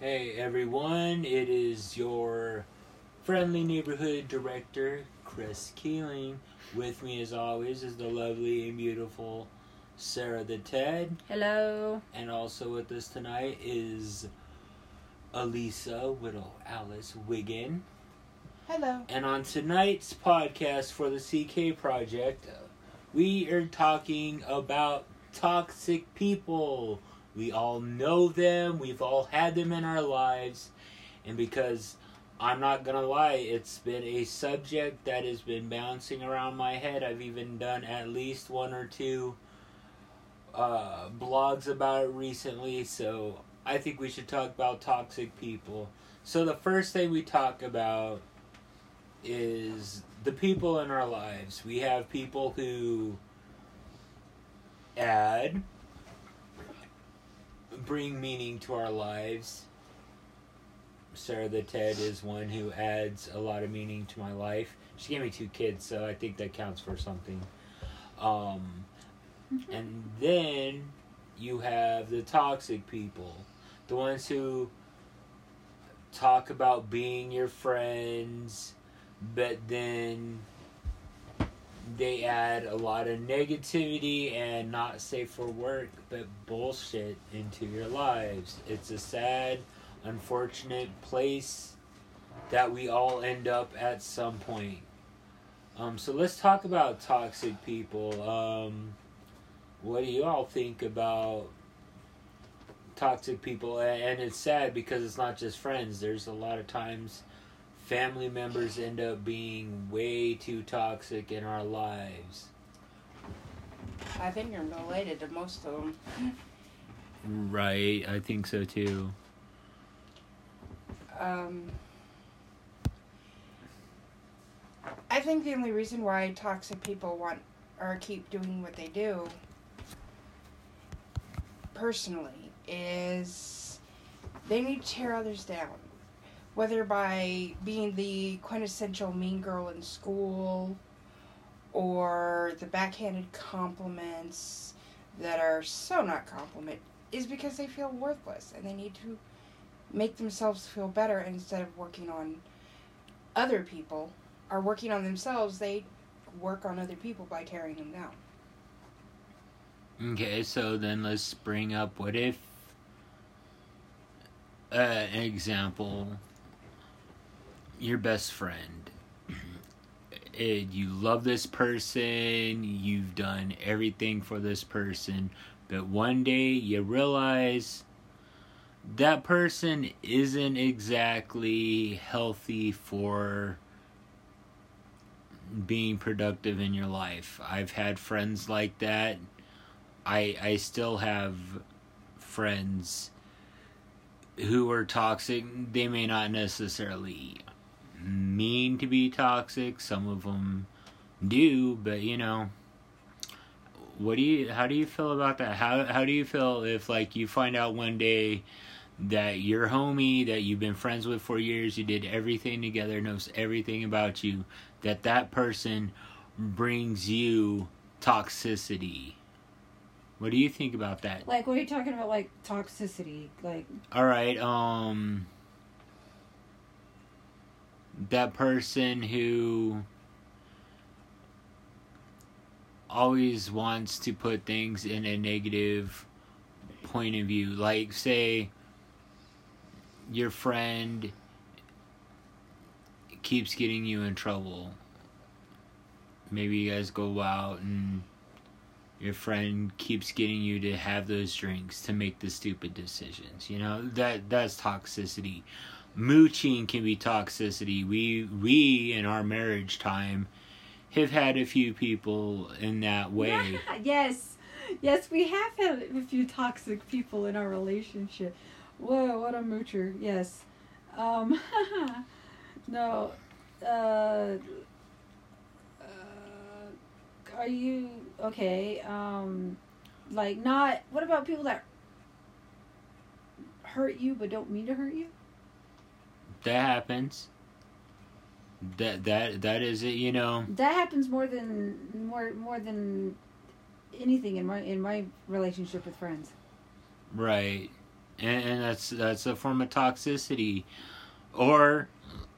Hey everyone, it is your friendly neighborhood director, Chris Keeling. With me, as always, is the lovely and beautiful Sarah the Ted. Hello. And also with us tonight is Elisa, widow Alice Wiggin. Hello. And on tonight's podcast for the CK Project, we are talking about toxic people. We all know them, we've all had them in our lives, and because I'm not gonna lie, it's been a subject that has been bouncing around my head. I've even done at least one or two uh, blogs about it recently, so I think we should talk about toxic people. So, the first thing we talk about is the people in our lives. We have people who add, bring meaning to our lives. Sarah the Ted is one who adds a lot of meaning to my life. She gave me two kids, so I think that counts for something. Um, and then you have the toxic people, the ones who talk about being your friends, but then they add a lot of negativity and not safe for work, but bullshit into your lives. It's a sad, unfortunate place that we all end up at some point. Um, so let's talk about toxic people. Um, what do you all think about toxic people? And it's sad because it's not just friends. There's a lot of times family members end up being way too toxic in our lives. I think you're related to most of them. Right, I think so too. Um, I think the only reason why toxic people want or keep doing what they do, personally, is they need to tear others down. Whether by being the quintessential mean girl in school or the backhanded compliments that are so not compliment, is because they feel worthless and they need to make themselves feel better instead of working on other people are working on themselves they work on other people by tearing them down. Okay, so then let's bring up what if uh, an example your best friend and eh, you love this person you've done everything for this person but one day you realize that person isn't exactly healthy for being productive in your life. I've had friends like that. I I still have friends who are toxic. They may not necessarily mean to be toxic. Some of them do, but you know, what do you how do you feel about that? How how do you feel if like you find out one day that your homie that you've been friends with for years, you did everything together, knows everything about you, that that person brings you toxicity. What do you think about that? Like, what are you talking about? Like toxicity? Like, All right, um that person who always wants to put things in a negative point of view. Like say your friend keeps getting you in trouble. Maybe you guys go out and your friend keeps getting you to have those drinks to make the stupid decisions. You know, that that's toxicity. Mooching can be toxicity. We we in our marriage time have had a few people in that way. yes, yes, we have had a few toxic people in our relationship. Whoa, what a moocher! Yes, um, no, uh, uh, are you okay? Um, like not. What about people that hurt you but don't mean to hurt you? That happens. That that that is it. You know. That happens more than more more than anything in my in my relationship with friends. Right. and, and that's that's a form of toxicity, or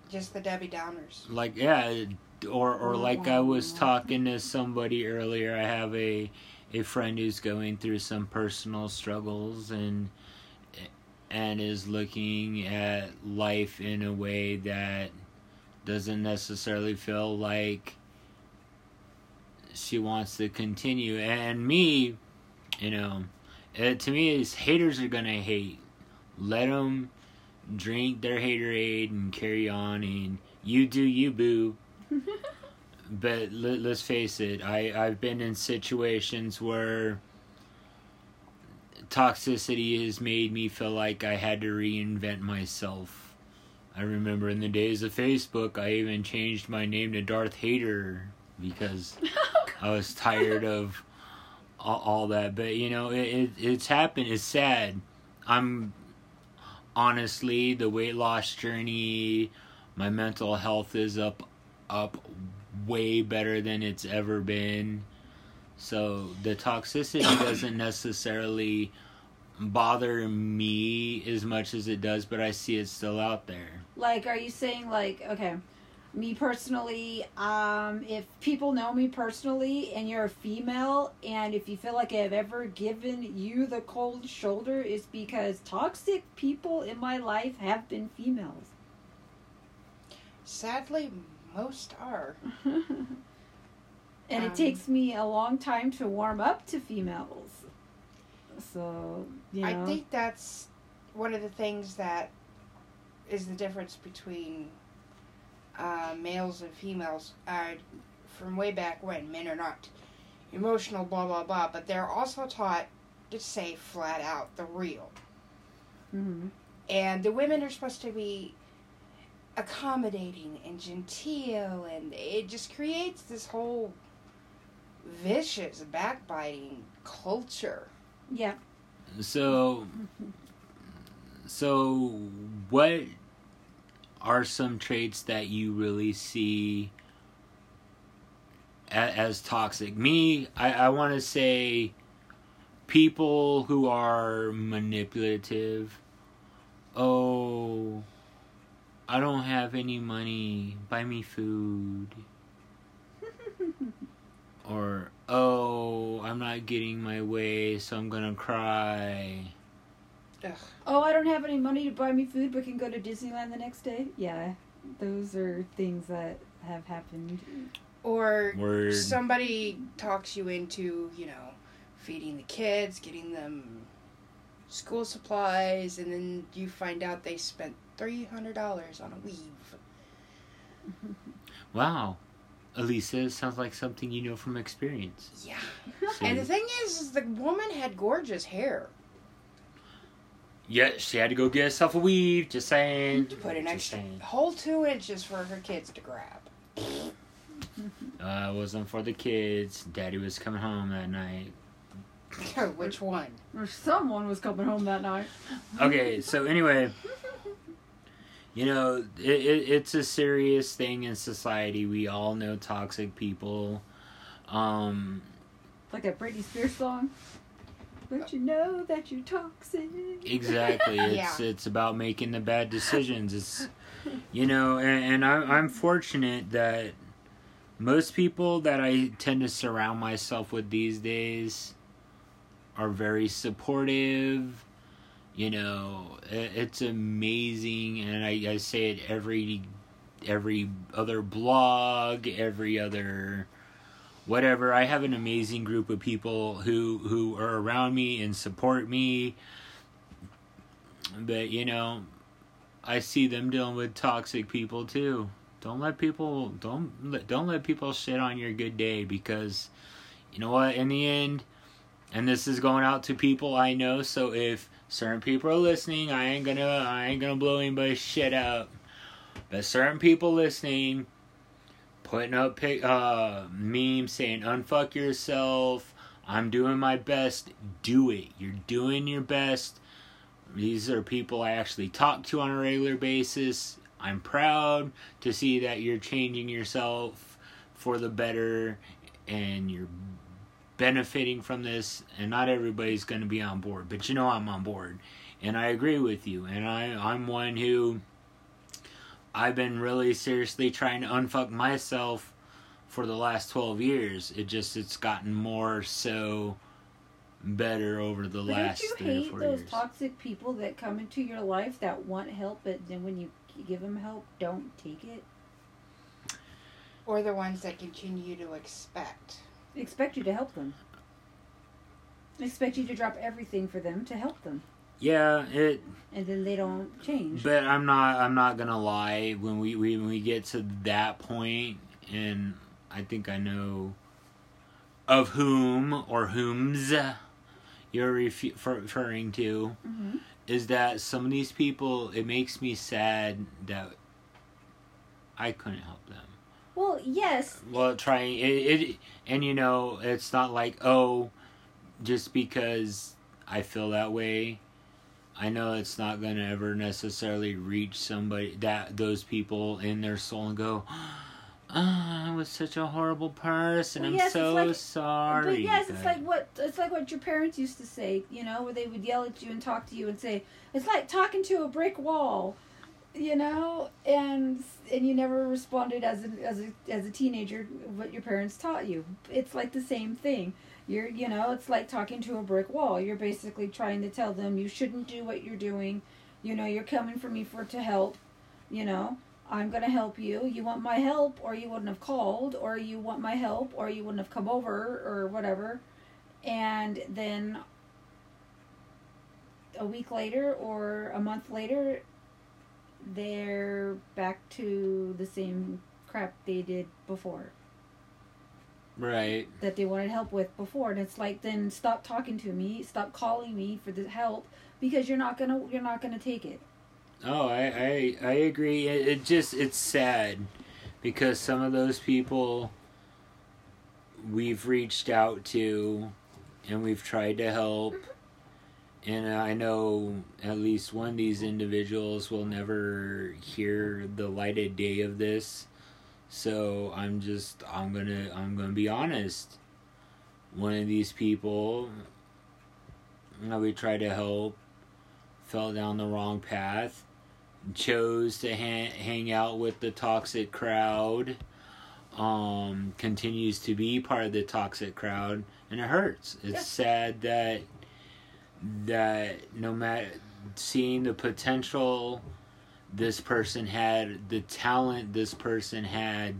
Just the Debbie Downers. like yeah, or or like I was oh. talking to somebody earlier. I have a a friend who's going through some personal struggles and and is looking at life in a way that doesn't necessarily feel like she wants to continue. And me you know it, to me is haters are gonna hate. Let them drink their haterade and carry on and you do you boo. But let, let's face it i i've been in situations where toxicity has made me feel like i had to reinvent myself. I remember in the days of facebook i even changed my name to darth hater because oh, i was tired of all, all that. But you know it, it it's happened. It's sad. I'm honestly the weight loss journey my mental health is up up way better than it's ever been so the toxicity doesn't necessarily bother me as much as it does but i see it still out there Like, are you saying like, okay, me personally, um, if people know me personally and you're a female, and if you feel like I've ever given you the cold shoulder, it's because toxic people in my life have been females. Sadly, most are. and Um, it takes me a long time to warm up to females. So, you know. I think that's one of the things that is the difference between uh, males and females. Uh, from way back when, men are not emotional, blah blah blah, but they're also taught to say flat out the real. Mhm. And the women are supposed to be accommodating and genteel, and it just creates this whole vicious, backbiting culture. Yeah. So, so what are some traits that you really see as, as toxic? Me, I, I want to say people who are manipulative. Oh, I don't have any money. Buy me food. Or, oh, I'm not getting my way, so I'm gonna cry. Ugh. Oh, I don't have any money to buy me food, but can go to Disneyland the next day. Yeah, those are things that have happened. Or Word. somebody talks you into, you know, feeding the kids, getting them school supplies, and then you find out they spent $300 on a weave. Wow. Elisa, sounds like something you know from experience. Yeah. See? And the thing is, is the woman had gorgeous hair. yeah, she had to go get herself a weave, just saying. To put an Just extra saying. whole two inches for her kids to grab. Uh, it wasn't for the kids. Daddy was coming home that night. Which one? Or someone was coming home that night. Okay, so anyway, you know, it, it, it's a serious thing in society. We all know toxic people. Um, Like a Britney Spears song. Don't you know that you're toxic? Exactly. It's it's about making the bad decisions. It's you know, and, and I, I'm fortunate that most people that I tend to surround myself with these days are very supportive. You know, it's amazing, and I, I say it every every other blog, every other whatever. I have an amazing group of people who who are around me and support me. But you know, I see them dealing with toxic people too. Don't let people don't don't let people shit on your good day because you know what? In the end, and this is going out to people I know. So if certain people are listening, I ain't gonna I ain't gonna blow anybody's shit up. But certain people listening, putting up pic, uh, memes saying "unfuck yourself," "I'm doing my best." Do it. You're doing your best. These are people I actually talk to on a regular basis. I'm proud to see that you're changing yourself for the better and you're benefiting from this. And not everybody's going to be on board, but you know I'm on board. and I agree with you. And I I'm one who I've been really seriously trying to unfuck myself for the last 12 years. It just it's gotten more so better over the But last don't you three or hate four those years. toxic people that come into your life that want help, but then when you give them help, don't take it? Or the ones that continue to expect. Expect you to help them. Expect you to drop everything for them to help them, yeah, it and then they don't change. But I'm not. I'm not gonna lie. When we, we when we get to that point, and I think I know of whom or whom's you're referring to, hmm is that some of these people. It makes me sad that I couldn't help them. Well, yes, Well, trying it, it, and you know, it's not like oh, just because I feel that way. I know it's not gonna ever necessarily reach somebody that those people in their soul and go, "Ah, I was such a horrible person. Well, I'm yes, so like- sorry." But yes, it's like what it's like what your parents used to say, you know, where they would yell at you and talk to you and say, "It's like talking to a brick wall," you know, and and you never responded as a as a as a teenager what your parents taught you. It's like the same thing. You're you know, it's like talking to a brick wall. You're basically trying to tell them you shouldn't do what you're doing. You know, you're coming for me for to help. You know, I'm gonna help you. You want my help, or you wouldn't have called, or you want my help, or you wouldn't have come over, or whatever. And then a week later or a month later, they're back to the same crap they did before right. that they wanted help with before. And it's like, then stop talking to me, stop calling me for the help because you're not gonna you're not gonna take it. Oh, I I, I agree. It, it just it's sad because some of those people we've reached out to and we've tried to help. And I know at least one of these individuals will never hear the light of day of this. So I'm just I'm gonna I'm gonna be honest. One of these people that we tried to help fell down the wrong path chose to ha- hang out with the toxic crowd um continues to be part of the toxic crowd and it hurts it's Yeah. sad that that no matter seeing the potential this person had the talent this person had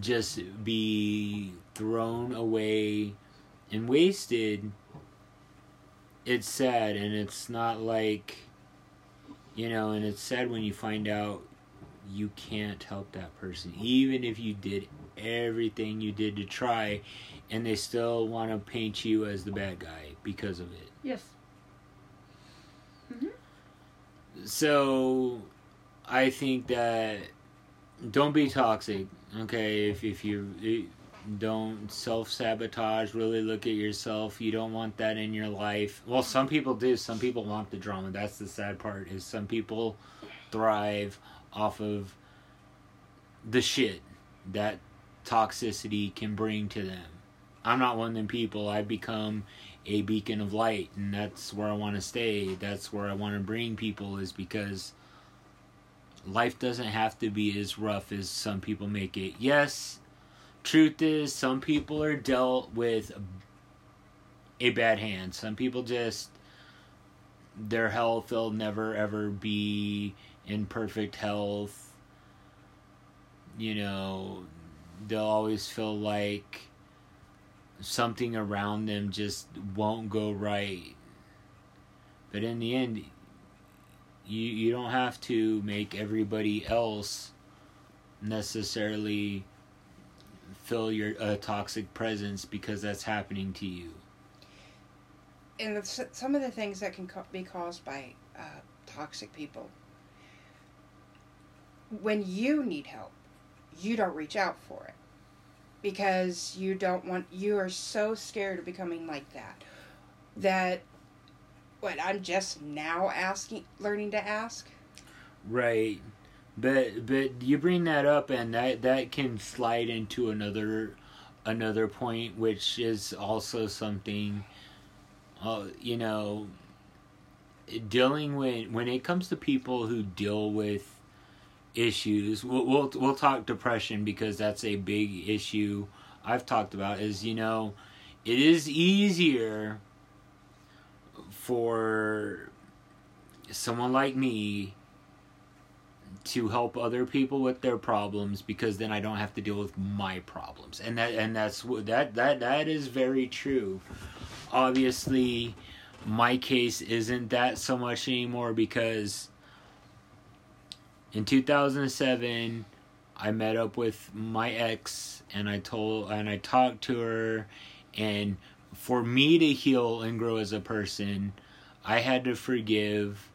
just be thrown away and wasted it's sad. And it's not like you know and it's sad when you find out you can't help that person. Even if you did everything you did to try and they still want to paint you as the bad guy because of it. Yes. So i think that don't be toxic okay? If, if you don't self-sabotage really look at yourself you don't want that in your life. Well some people do some people want the drama that's the sad part is some people thrive off of the shit that toxicity can bring to them. I'm not one of them people i've become a beacon of light and that's where i want to stay. That's where i want to bring people is because life doesn't have to be as rough as some people make it. Yes truth is some people are dealt with a bad hand. Some people just their health will never ever be in perfect health. You know they'll always feel like something around them just won't go right. But in the end you you don't have to make everybody else necessarily feel your toxic presence because that's happening to you. And some of the things that can be caused by uh, toxic people. When you need help you don't reach out for it because you don't want you are so scared of becoming like that that what i'm just now asking learning to ask Right. But but you bring that up and that that can slide into another another point which is also something uh, you know dealing with when it comes to people who deal with issues. We'll, we'll we'll talk depression because that's a big issue I've talked about is you know it is easier for someone like me to help other people with their problems because then I don't have to deal with my problems. And that and that's that that that is very true. Obviously my case isn't that so much anymore because in 2007 I met up with my ex and I told and I talked to her and for me to heal and grow as a person I had to forgive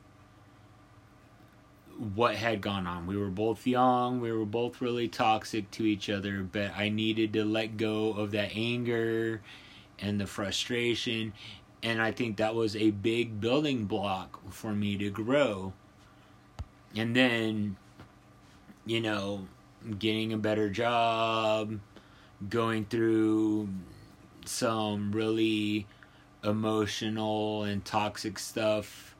what had gone on. We were both young, we were both really toxic to each other, but I needed to let go of that anger and the frustration. And I think that was a big building block for me to grow. And then, you know, getting a better job, going through some really emotional and toxic stuff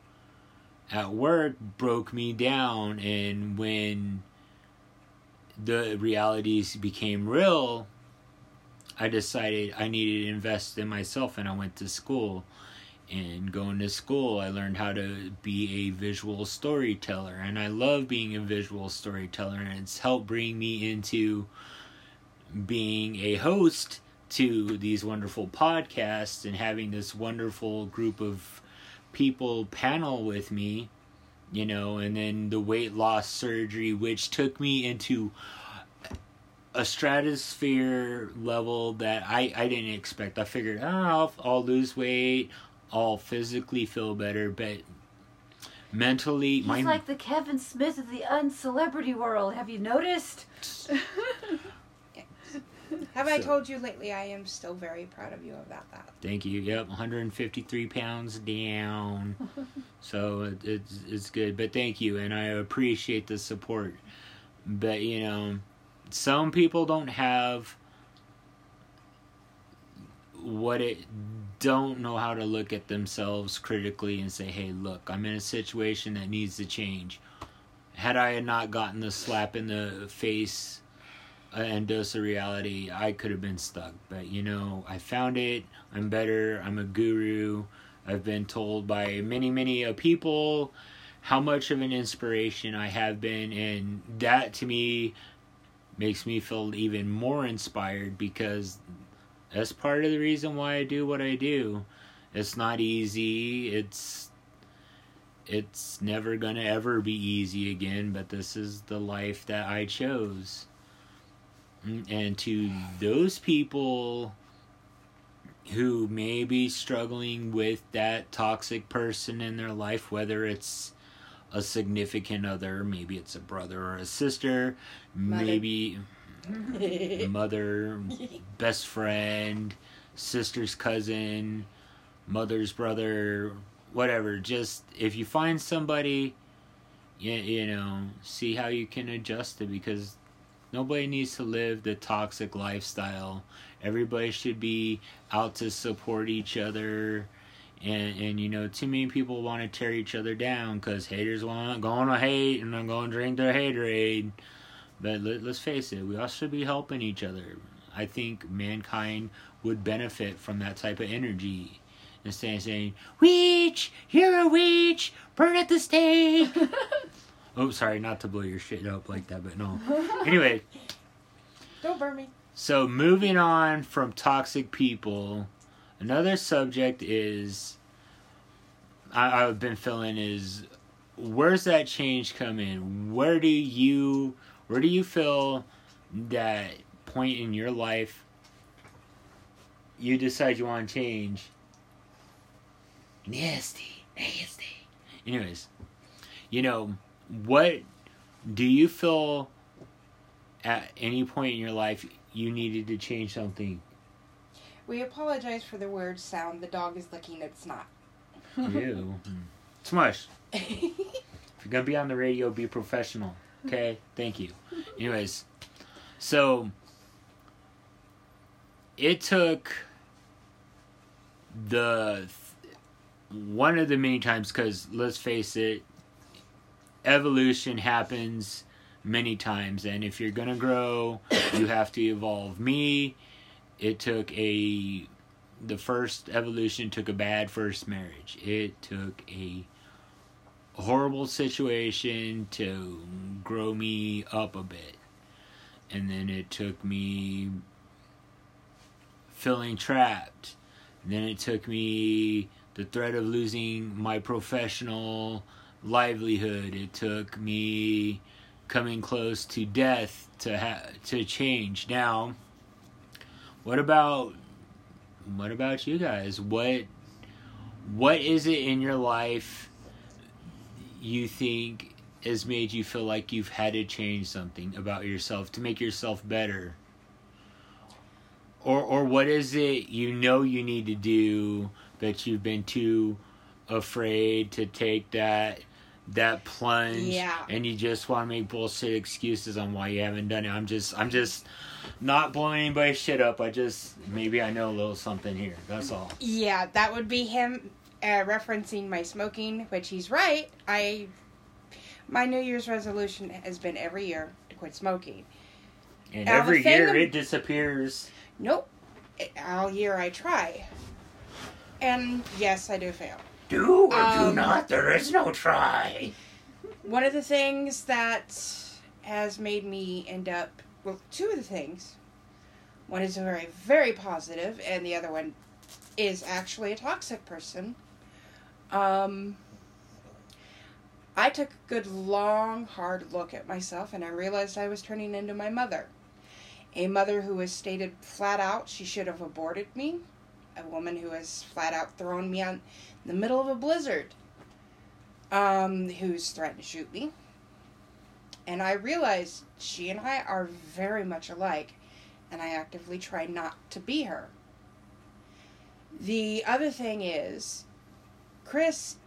at work broke me down. And when the realities became real i decided i needed to invest in myself and i went to school and going to school i learned how to be a visual storyteller and i love being a visual storyteller and it's helped bring me into being a host to these wonderful podcasts and having this wonderful group of people panel with me, you know, and then the weight loss surgery, which took me into a stratosphere level that I, I didn't expect. I figured, oh, I'll, I'll lose weight, I'll physically feel better, but mentally, He's my... like the Kevin Smith of the uncelebrity world. Have you noticed? Have so, I told you lately? I am still very proud of you about that. Thank you. Yep, 153 pounds down. so it, it's it's good, but thank you, and I appreciate the support. But you know, some people don't have what it don't know how to look at themselves critically and say, "Hey, look, I'm in a situation that needs to change." Had I not gotten the slap in the face and dose of reality, I could have been stuck. But you know, I found it. I'm better. I'm a guru. I've been told by many, many uh, people how much of an inspiration I have been, and that to me makes me feel even more inspired because that's part of the reason why I do what I do. It's not easy. It's it's never going to ever be easy again, but this is the life that I chose. Mm, and to those people who may be struggling with that toxic person in their life, whether it's a significant other, maybe it's a brother or a sister, mother. maybe mother, best friend, sister's cousin, mother's brother, whatever. Just if you find somebody, you, you know, see how you can adjust it because Nobody needs to live the toxic lifestyle. Everybody should be out to support each other. And, and you know, too many people want to tear each other down because haters want going to hate and I'm going to drink their haterade. But let, let's face it, we all should be helping each other. I think mankind would benefit from that type of energy instead of saying, Witch, you're a witch, burn at the stake. Oh, sorry, not to blow your shit up like that, but no. anyway. Don't burn me. So, moving on from toxic people, another subject is I, I've been feeling is where's that change come in? Where do you where do you feel that point in your life you decide you want to change? Nasty, nasty. Anyways, you know, what do you feel at any point in your life you needed to change something? We apologize for the weird sound. The dog is licking its knot. Ew. Smush. if you're gonna be on the radio, be professional. Okay? Thank you. Anyways, so it took the one of the many times because let's face it evolution happens many times and if you're gonna grow you have to evolve me it took a the first evolution took a bad first marriage it took a horrible situation to grow me up a bit and then it took me feeling trapped then it took me the threat of losing my professional livelihood. It took me coming close to death to ha- to change. Now, what about what about you guys? What what is it in your life you think has made you feel like you've had to change something about yourself to make yourself better? Or or what is it you know you need to do that you've been too afraid to take that that plunge Yeah. and you just want to make bullshit excuses on why you haven't done it. I'm just I'm just not blowing anybody's shit up. I just maybe I know a little something here. That's all. Yeah, that would be him uh, referencing my smoking, which he's right. I my New Year's resolution has been every year to quit smoking. And Now, every year it disappears. Nope, It- all year I try, and yes, I do fail. Do or do Um, not. There is no try. One of the things that has made me end up well, two of the things. One is a very very positive, and the other one is actually a toxic person. Um, I took a good long hard look at myself, and I realized I was turning into my mother. A mother who has stated flat out she should have aborted me. A woman who has flat out thrown me out in the middle of a blizzard. Um, who's threatened to shoot me. And I realized she and I are very much alike, and I actively try not to be her. The other thing is, Chris,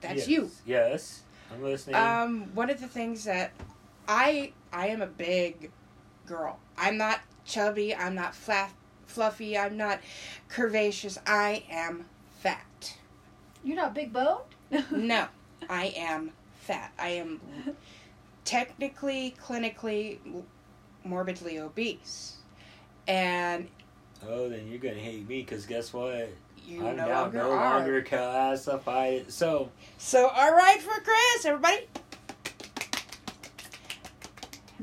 that's Yes. you. Yes. I'm listening. Um, one of the things that I I am a big girl. I'm not chubby. I'm not flat, fluffy. I'm not curvaceous. I am fat. You're not big boned? No, I am fat. I am technically, clinically, morbidly obese, and oh, then you're gonna hate me because guess what? You I'm no now longer no are. longer classified. So So, all right for Chris, everybody.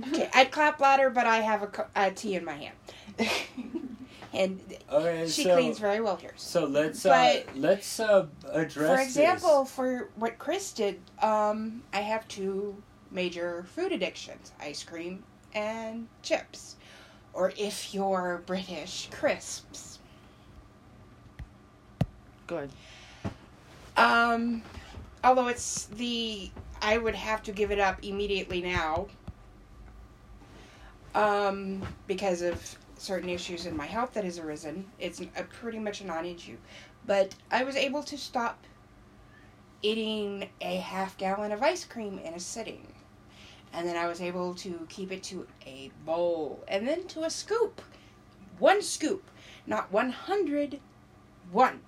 Okay, I'd clap louder, but I have a, a tea in my hand, and okay, she so cleans very well here. so let's uh, let's uh, address For example, for what Chris did, um, I have two major food addictions: ice cream and chips, or if you're British, crisps. Um, although it's the I would have to give it up immediately now. Um, because of certain issues in my health that has arisen, it's a pretty much a non-issue. But I was able to stop eating a half gallon of ice cream in a sitting. And then I was able to keep it to a bowl and then to a scoop. One scoop, not 100, one.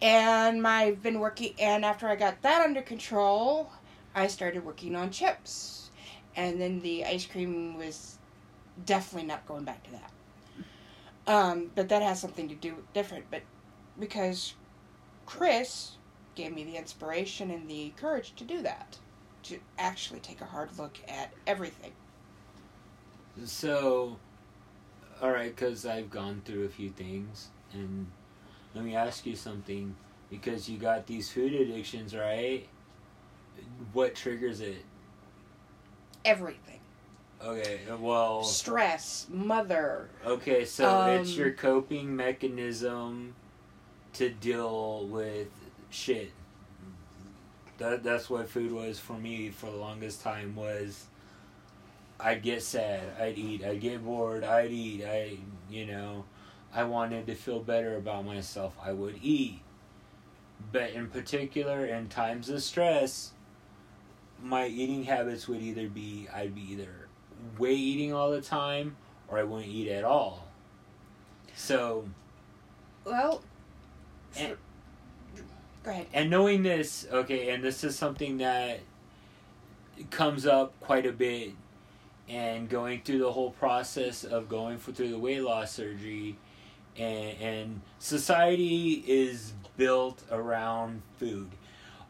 And I've been working, and after I got that under control, I started working on chips. And then the ice cream was definitely not going back to that. Um, but that has something to do with different. But because Chris gave me the inspiration and the courage to do that, to actually take a hard look at everything. So, all right, because I've gone through a few things, and let me ask you something. Because you got these food addictions, right? What triggers it? Everything. Okay, well, Stress, mother, okay, so it's Um, your coping mechanism to deal with shit. That that's what food was for me for the longest time was I'd get sad, I'd eat, I'd get bored, I'd eat, I you know, I wanted to feel better about myself, I would eat. But in particular in times of stress, my eating habits would either be I'd be either way eating all the time or I wouldn't eat at all. So Well, And- go ahead. and knowing this, okay, and this is something that comes up quite a bit, and going through the whole process of going for, through the weight loss surgery, and, and society is built around food.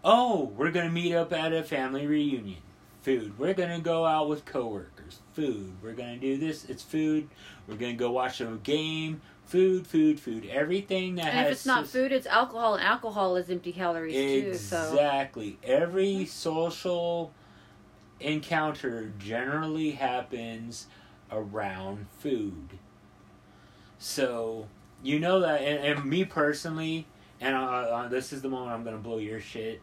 Oh, we're gonna meet up at a family reunion. Food. We're gonna go out with coworkers. Food. We're gonna do this. It's food. We're gonna go watch a game. Food, food, food. Everything that And has if it's not food, it's alcohol, and alcohol is empty calories too. So Exactly. Every social encounter generally happens around food. So, you know that, and, and me personally, and uh, uh, this is the moment I'm going to blow your shit,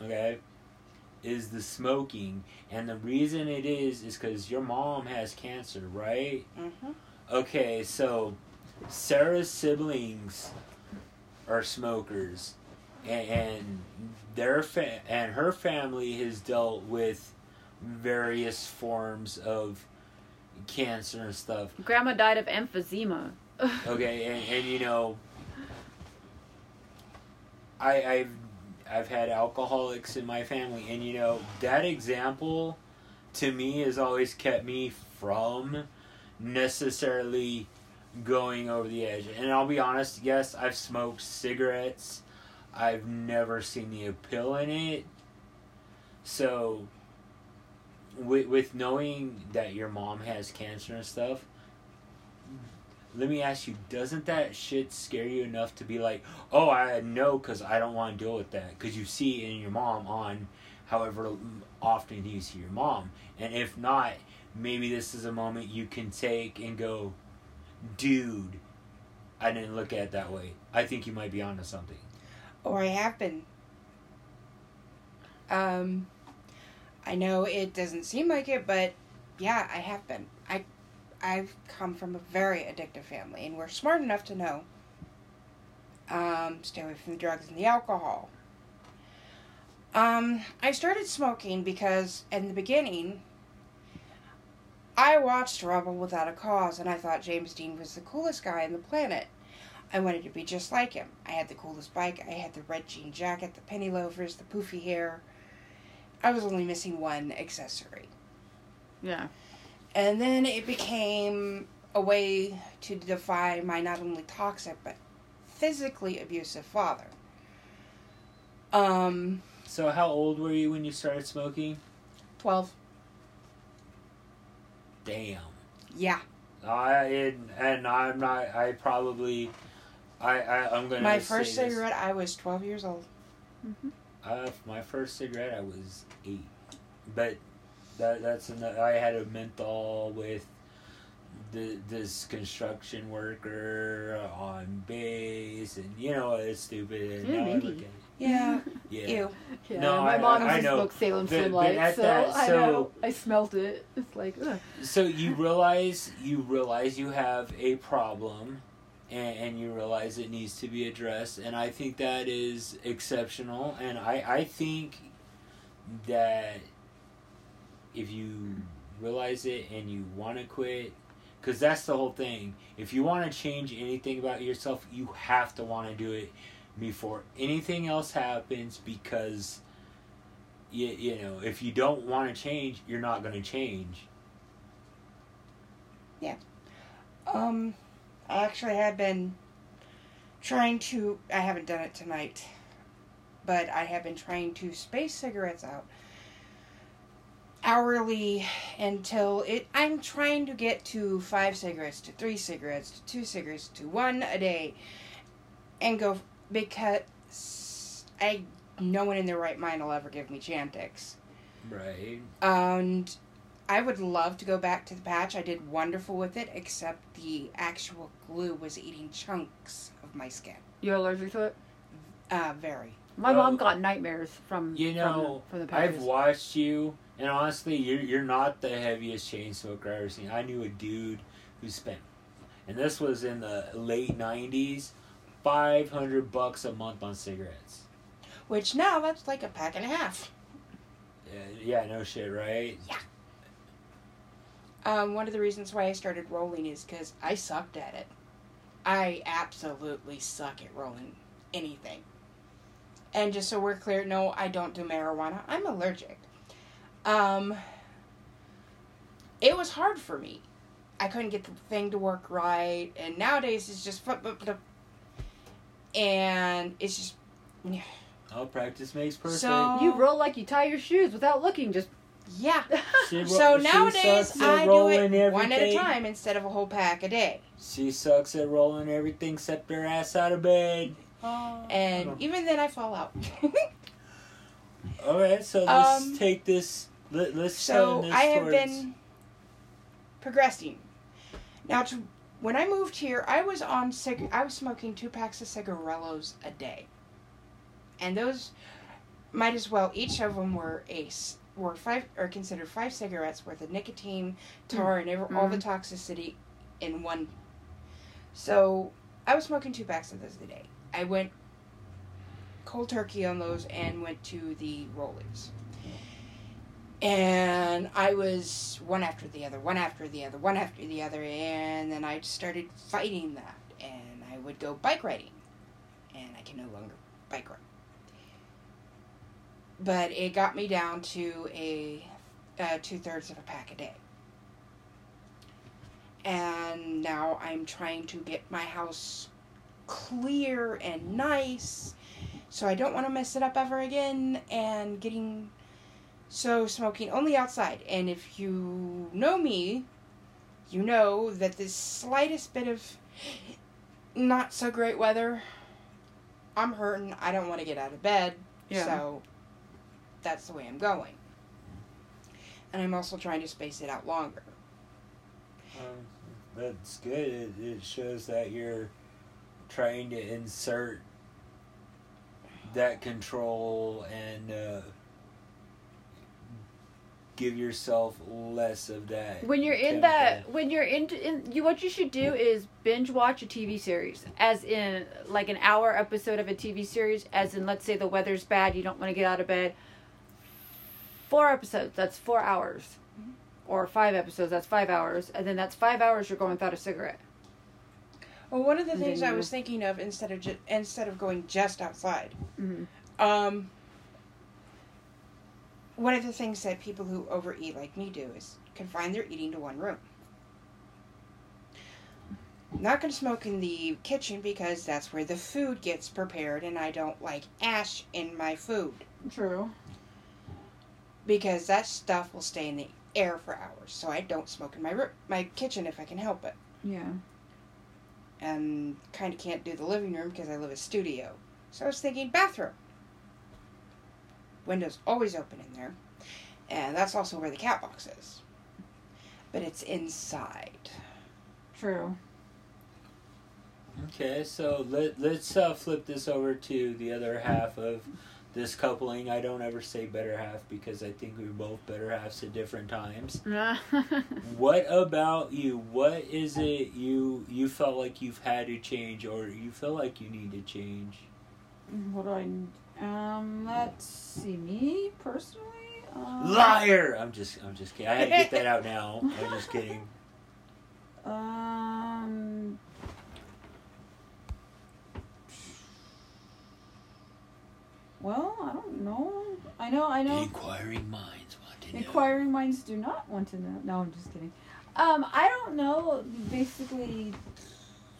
okay? Is the smoking. And the reason it is, is because your mom has cancer, right? Mm-hmm. Okay, so Sarah's siblings are smokers, and, and their fa- and her family has dealt with various forms of cancer and stuff. grandma died of emphysema. Okay, and, and you know, I I've I've had alcoholics in my family, and you know that example to me has always kept me from necessarily going over the edge. And I'll be honest, yes, I've smoked cigarettes. I've never seen the appeal in it. So, with, with knowing that your mom has cancer and stuff, let me ask you, doesn't that shit scare you enough to be like, oh, I know because I don't want to deal with that? Because you see in your mom on however often you see your mom. And if not, maybe this is a moment you can take and go, dude, I didn't look at it that way. I think you might be onto something. Or I have been. Um, I know it doesn't seem like it, but yeah, I have been. I've come from a very addictive family, and we're smart enough to know. Um, stay away from the drugs and the alcohol. Um, I started smoking because in the beginning, I watched Rebel Without a Cause, and I thought James Dean was the coolest guy on the planet. I wanted to be just like him. I had the coolest bike. I had the red jean jacket, the penny loafers, the poofy hair. I was only missing one accessory. yeah. And then it became a way to defy my not only toxic but physically abusive father. Um, So, how old were you when you started smoking? 12. Damn. Yeah. I and, and I'm not. I probably. I, I I'm gonna. My say first this. cigarette, I was 12 years old. Uh, my first cigarette, I was eight, but that that's another, I had a menthol with the this construction worker on base, and you know it's stupid. And Yeah, maybe. look at it. Yeah. Yeah. Ew. Yeah, No, my I- mom I used to know. smoke Salem But- Slim but Lights, so that- I so- know. I smelt it. It's like, ugh. So you realize you realize you have a problem, and, and you realize it needs to be addressed, and I think that is exceptional, and I I think that if you realize it and you want to quit, because that's the whole thing. If you want to change anything about yourself, you have to want to do it before anything else happens, because. You, you know, if you don't want to change, you're not going to change. Yeah. Um, I actually have been trying to. I haven't done it tonight, but I have been trying to space cigarettes out hourly until it. I'm trying to get to five cigarettes, to three cigarettes, to two cigarettes, to one a day, and go because I no one in their right mind will ever give me Chantix. Right. And I would love to go back to the patch. I did wonderful with it, except the actual glue was eating chunks of my skin. You're allergic to it? Uh, very. My Well, mom got nightmares from You know, from the, from the I've watched you, and honestly, you're you're not the heaviest chain smoker I've ever seen. I knew a dude who spent, and this was in the late '90s, five hundred bucks a month on cigarettes. Which now that's like a pack and a half. Yeah, yeah, no shit, right? Um, one of the reasons why I started rolling is because I sucked at it. I absolutely suck at rolling anything. And just so we're clear, no, I don't do marijuana. I'm allergic. Um, it was hard for me. I couldn't get the thing to work right, and nowadays it's just and it's just yeah. Oh, practice makes perfect. So- You roll like you tie your shoes without looking. Just yeah. She ro- So she nowadays I do rolling it one at a time instead of a whole pack a day. She sucks at rolling everything except her ass out of bed. And even then I fall out. All right, so let's Um, take this. Let, let's So turn this I have towards, been progressing. Now, to, when I moved here, I was on cig- I was smoking two packs of cigarellos a day, and those might as well each of them were ace were five or considered five cigarettes worth of nicotine, tar, and every, all the mm-hmm. toxicity in one. So I was smoking two packs of those a day. I went cold turkey on those and went to the rollies and I was one after the other, one after the other, one after the other, and then I started fighting that, and I would go bike riding, and I can no longer bike ride. But it got me down to a uh, two thirds of a pack a day, and now I'm trying to get my house clear and nice, so I don't want to mess it up ever again, and getting so smoking only outside. And if you know me, you know that the slightest bit of not so great weather, I'm hurting. I don't want to get out of bed. Yeah. So that's the way I'm going. And I'm also trying to space it out longer. Um, that's good. It, it shows that you're trying to insert that control and uh, give yourself less of that. when you're in chemical. that when you're in, in you what you should do is binge watch a TV series as in like an hour episode of a TV series as in let's say the weather's bad you don't want to get out of bed four episodes that's 4 hours or 5 episodes that's 5 hours and then that's 5 hours you're going without a cigarette Well, one of the And things then I was thinking of instead of ju- instead of going just outside, mm-hmm. Um, one of the things that people who overeat like me do is confine their eating to one room. I'm not going to smoke in the kitchen because that's where the food gets prepared, and I don't like ash in my food True. because that stuff will stay in the air for hours. So I don't smoke in my ro- my kitchen if I can help it, Yeah. and kind of can't do the living room because I live a studio. So I was thinking bathroom. Windows always open in there. And that's also where the cat box is. But it's inside. True. Okay, so let, let's uh, flip this over to the other half of this coupling. I don't ever say better half because I think we're both better halves at different times. What about you? What is it you you felt like you've had to change or you feel like you need to change? What do I? Um. Let's see. Me personally. Um, Liar! I'm just I'm just kidding. I had to get that out now. I'm just kidding. Um. Well, I don't know. I know. I know. Inquiring minds want to know. Inquiring minds do not want to know. No, I'm just kidding. Um, I don't know. Basically,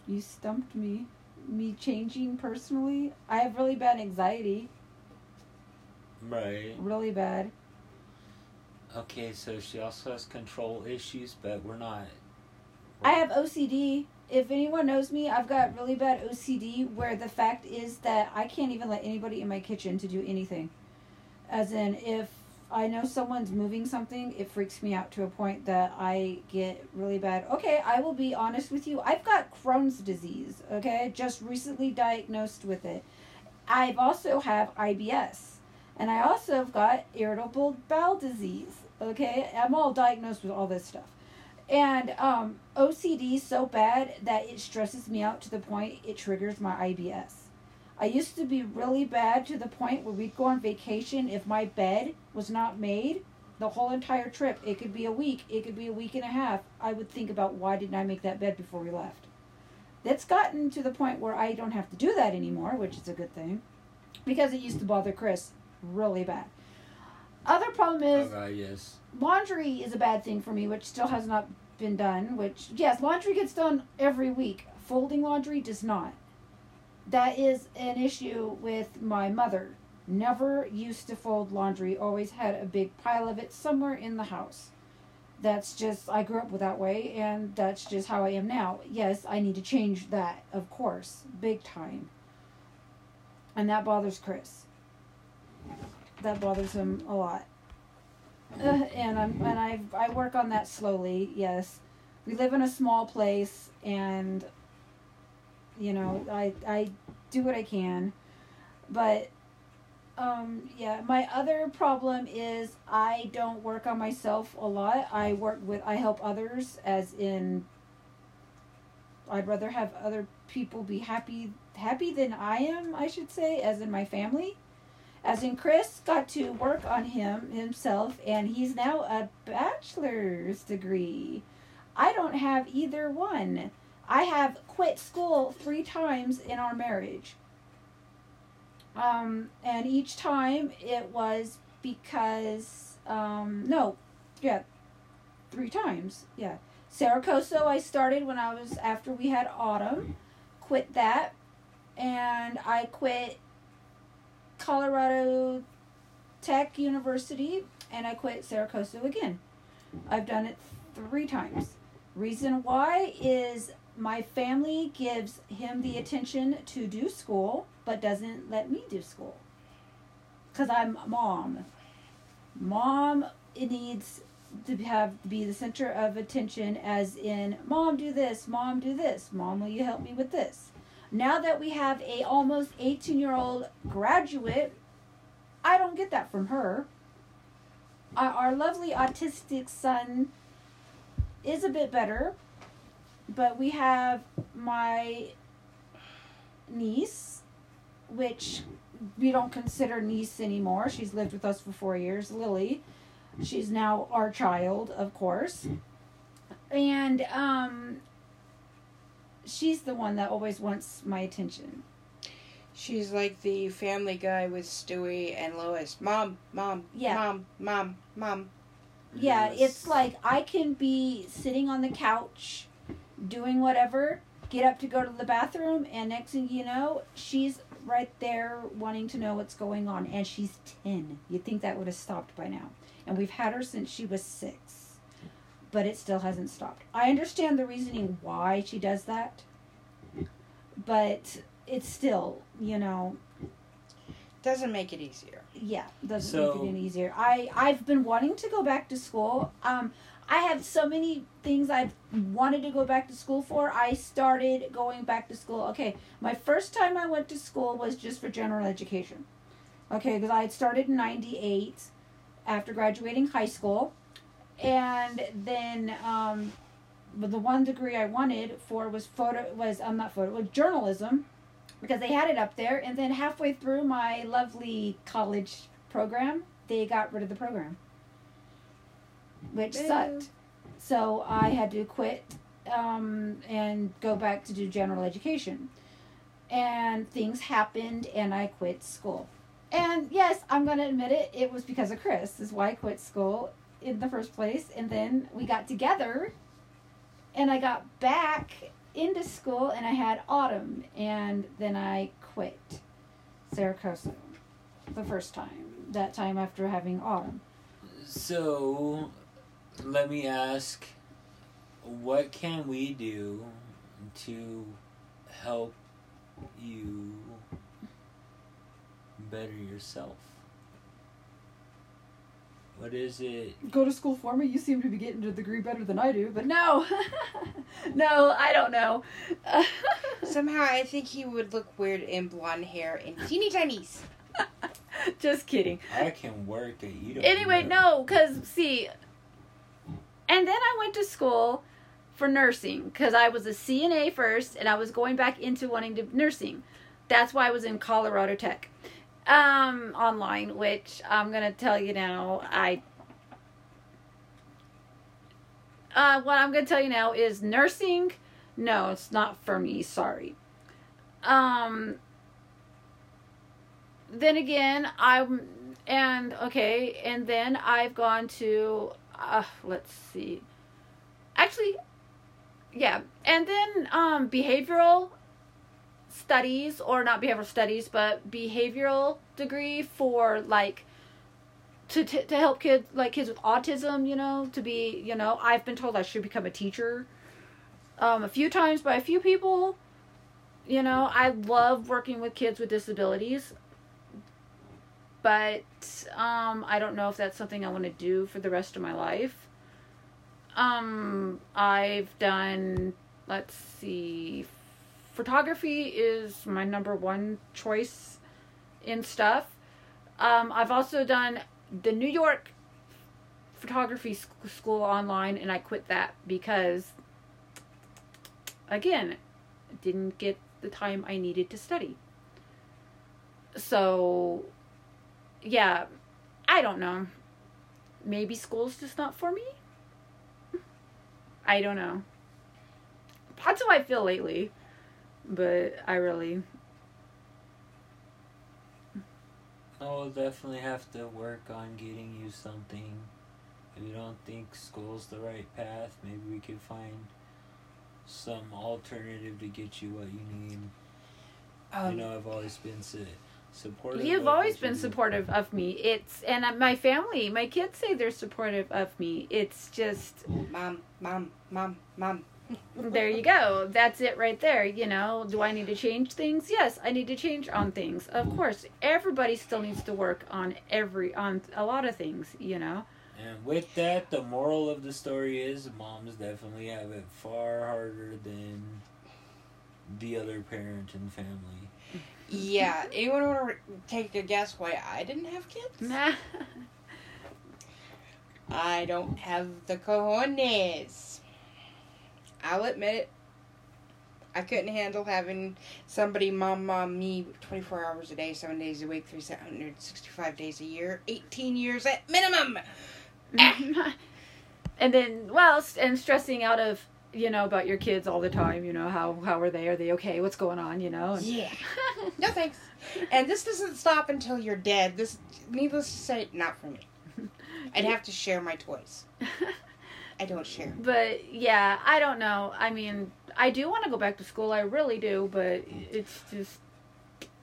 you stumped me. Me changing personally. I have really bad anxiety. Right. Really bad. Okay, so she also has control issues, but we're not. I have OCD. If anyone knows me, I've got really bad OCD where the fact is that I can't even let anybody in my kitchen to do anything. As in, if I know someone's moving something, it freaks me out to a point that I get really bad. Okay, I will be honest with you. I've got Crohn's disease, okay? Just recently diagnosed with it. I've also have IBS. And I also have got irritable bowel disease, okay? I'm all diagnosed with all this stuff. And um, OCD so bad that it stresses me out to the point it triggers my IBS. I used to be really bad to the point where we'd go on vacation if my bed was not made the whole entire trip. It could be a week, it could be a week and a half. I would think about why didn't I make that bed before we left. That's gotten to the point where I don't have to do that anymore, which is a good thing, because it used to bother Chris really bad. Other problem is oh, God, yes. laundry is a bad thing for me, which still has not been done. Which yes, laundry gets done every week. Folding laundry does not. That is an issue with my mother. Never used to fold laundry. Always had a big pile of it somewhere in the house. That's just I grew up with that way, and that's just how I am now. Yes, I need to change that, of course, big time. And that bothers Chris. That bothers him a lot. Uh, and I'm and I I work on that slowly. Yes, we live in a small place, and you know I I do what I can, but um yeah my other problem is I don't work on myself a lot. I work with I help others as in I'd rather have other people be happy happy than I am. I should say as in my family as in Chris got to work on him himself and he's now a bachelor's degree. I don't have either one. I have quit school three times in our marriage. Um, and each time it was because um, no, yeah, three times. Yeah. Cerro Coso I started when I was after we had autumn, quit that, and I quit Colorado Tech University and I quit Cerro Coso again. I've done it three times. Reason why is my family gives him the attention to do school but doesn't let me do school. Cuz I'm mom. Mom it needs to have be the center of attention as in mom do this, mom do this, mom will you help me with this? Now that we have a almost 18 year old graduate, I don't get that from her. Our lovely autistic son is a bit better, but we have my niece, which we don't consider niece anymore. She's lived with us for four years, Lily. She's now our child, of course. And um, she's the one that always wants my attention. She's like the family guy with Stewie and Lois. Mom, mom, Yeah. mom, mom, mom. Yeah, it's like I can be sitting on the couch doing whatever, get up to go to the bathroom, and next thing you know, she's right there wanting to know what's going on. And she's 10. You'd think that would have stopped by now. And we've had her since she was six. But it still hasn't stopped. I understand the reasoning why she does that. But it's still, you know, Doesn't make it easier. yeah doesn't So- make it any easier i i've been wanting to go back to school um i have so many things i've wanted to go back to school for. I started going back to school. Okay my first time i went to school was just for general education. Okay because i had started in 98 after graduating high school. And then um the one degree i wanted for was photo was i'm not photo was journalism because they had it up there. And then halfway through my lovely college program they got rid of the program which Boo. sucked so i had to quit um, and go back to do general education and things happened and i quit school and yes i'm going to admit it it was because of chris is why i quit school in the first place and then we got together and i got back into school and I had autumn and then I quit Cerro Coso the first time. That time after having autumn. So, let me ask, what can we do to help you better yourself? What is it? Go to school for me. You seem to be getting a degree better than I do, but no. no, I don't know. Somehow I think he would look weird in blonde hair and teeny tinies. Just kidding. I can work that you don't. Anyway, work. no, because see, and then I went to school for nursing because I was a CNA first, and I was going back into wanting to nursing. That's why I was in Colorado Tech, um, online. Which I'm gonna tell you now, I. Uh, what I'm gonna tell you now is nursing No, it's not for me. Sorry. Um. Then again, I'm and okay, and then I've gone to uh, let's see. Actually, yeah, and then um behavioral studies or not behavioral studies, but behavioral degree for like to to, to help kids like kids with autism. You know, to be you know I've been told I should become a teacher um, a few times by a few people. You know, I love working with kids with disabilities, but um, I don't know if that's something I want to do for the rest of my life. Um, I've done, let's see, photography is my number one choice in stuff. Um, I've also done the New York photography sc- school online, and I quit that because again, didn't get the time I needed to study. So, yeah, I don't know. Maybe school's just not for me? I don't know. That's how I feel lately. But I really. I'll definitely have to work on getting you something. If you don't think school's the right path, maybe we could find some alternative to get you what you need. Um, you know, I've always been su- supportive. You've always been supportive of me. It's and uh, my family, my kids say they're supportive of me. It's just mom, mom, mom, mom. there you go. That's it right there. You know, do I need to change things? Yes, I need to change on things. Of course, everybody still needs to work on every on a lot of things. You know. And with that, the moral of the story is moms definitely have it far harder than the other parent and family. Yeah. Anyone want to take a guess why I didn't have kids? Nah. I don't have the cojones. I'll admit it. I couldn't handle having somebody mom mom me 24 hours a day, 7 days a week, 365 days a year, 18 years at minimum. and then, well, and stressing out of you know about your kids all the time. You know how how are they? Are they okay? What's going on? You know. And, Yeah. No thanks. And this doesn't stop until you're dead. This, needless to say, not for me. I'd have to share my toys. I don't share. But yeah, I don't know. I mean, I do want to go back to school. I really do, but it's just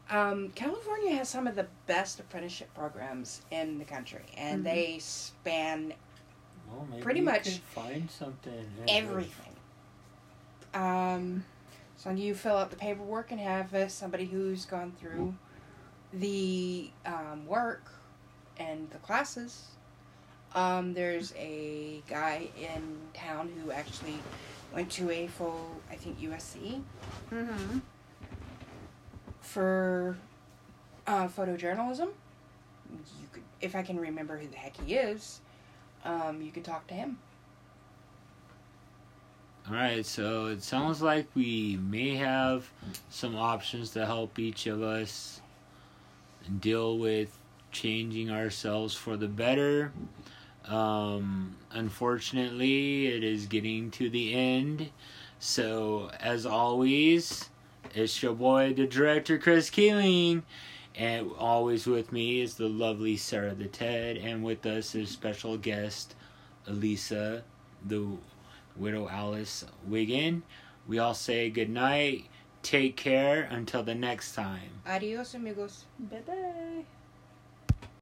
Um, California has some of the best apprenticeship programs in the country, and Mhm. they span Well, maybe Pretty you much could find something. everything. Um, so you fill out the paperwork and have uh, somebody who's gone through the um, work and the classes. Um, there's a guy in town who actually went to a full, I think USC mm-hmm. for uh, photojournalism. You could, if I can remember who the heck he is, um, you could talk to him. All right, so it sounds like we may have some options to help each of us deal with changing ourselves for the better. Um, unfortunately, it is getting to the end. So, as always, it's your boy, the director, Chris Keeling. And always with me is the lovely Sarah the Ted. And with us is special guest, Elisa, the Widow Alice Wiggin. We all say good night. Take care until the next time. Adios, amigos. Bye bye.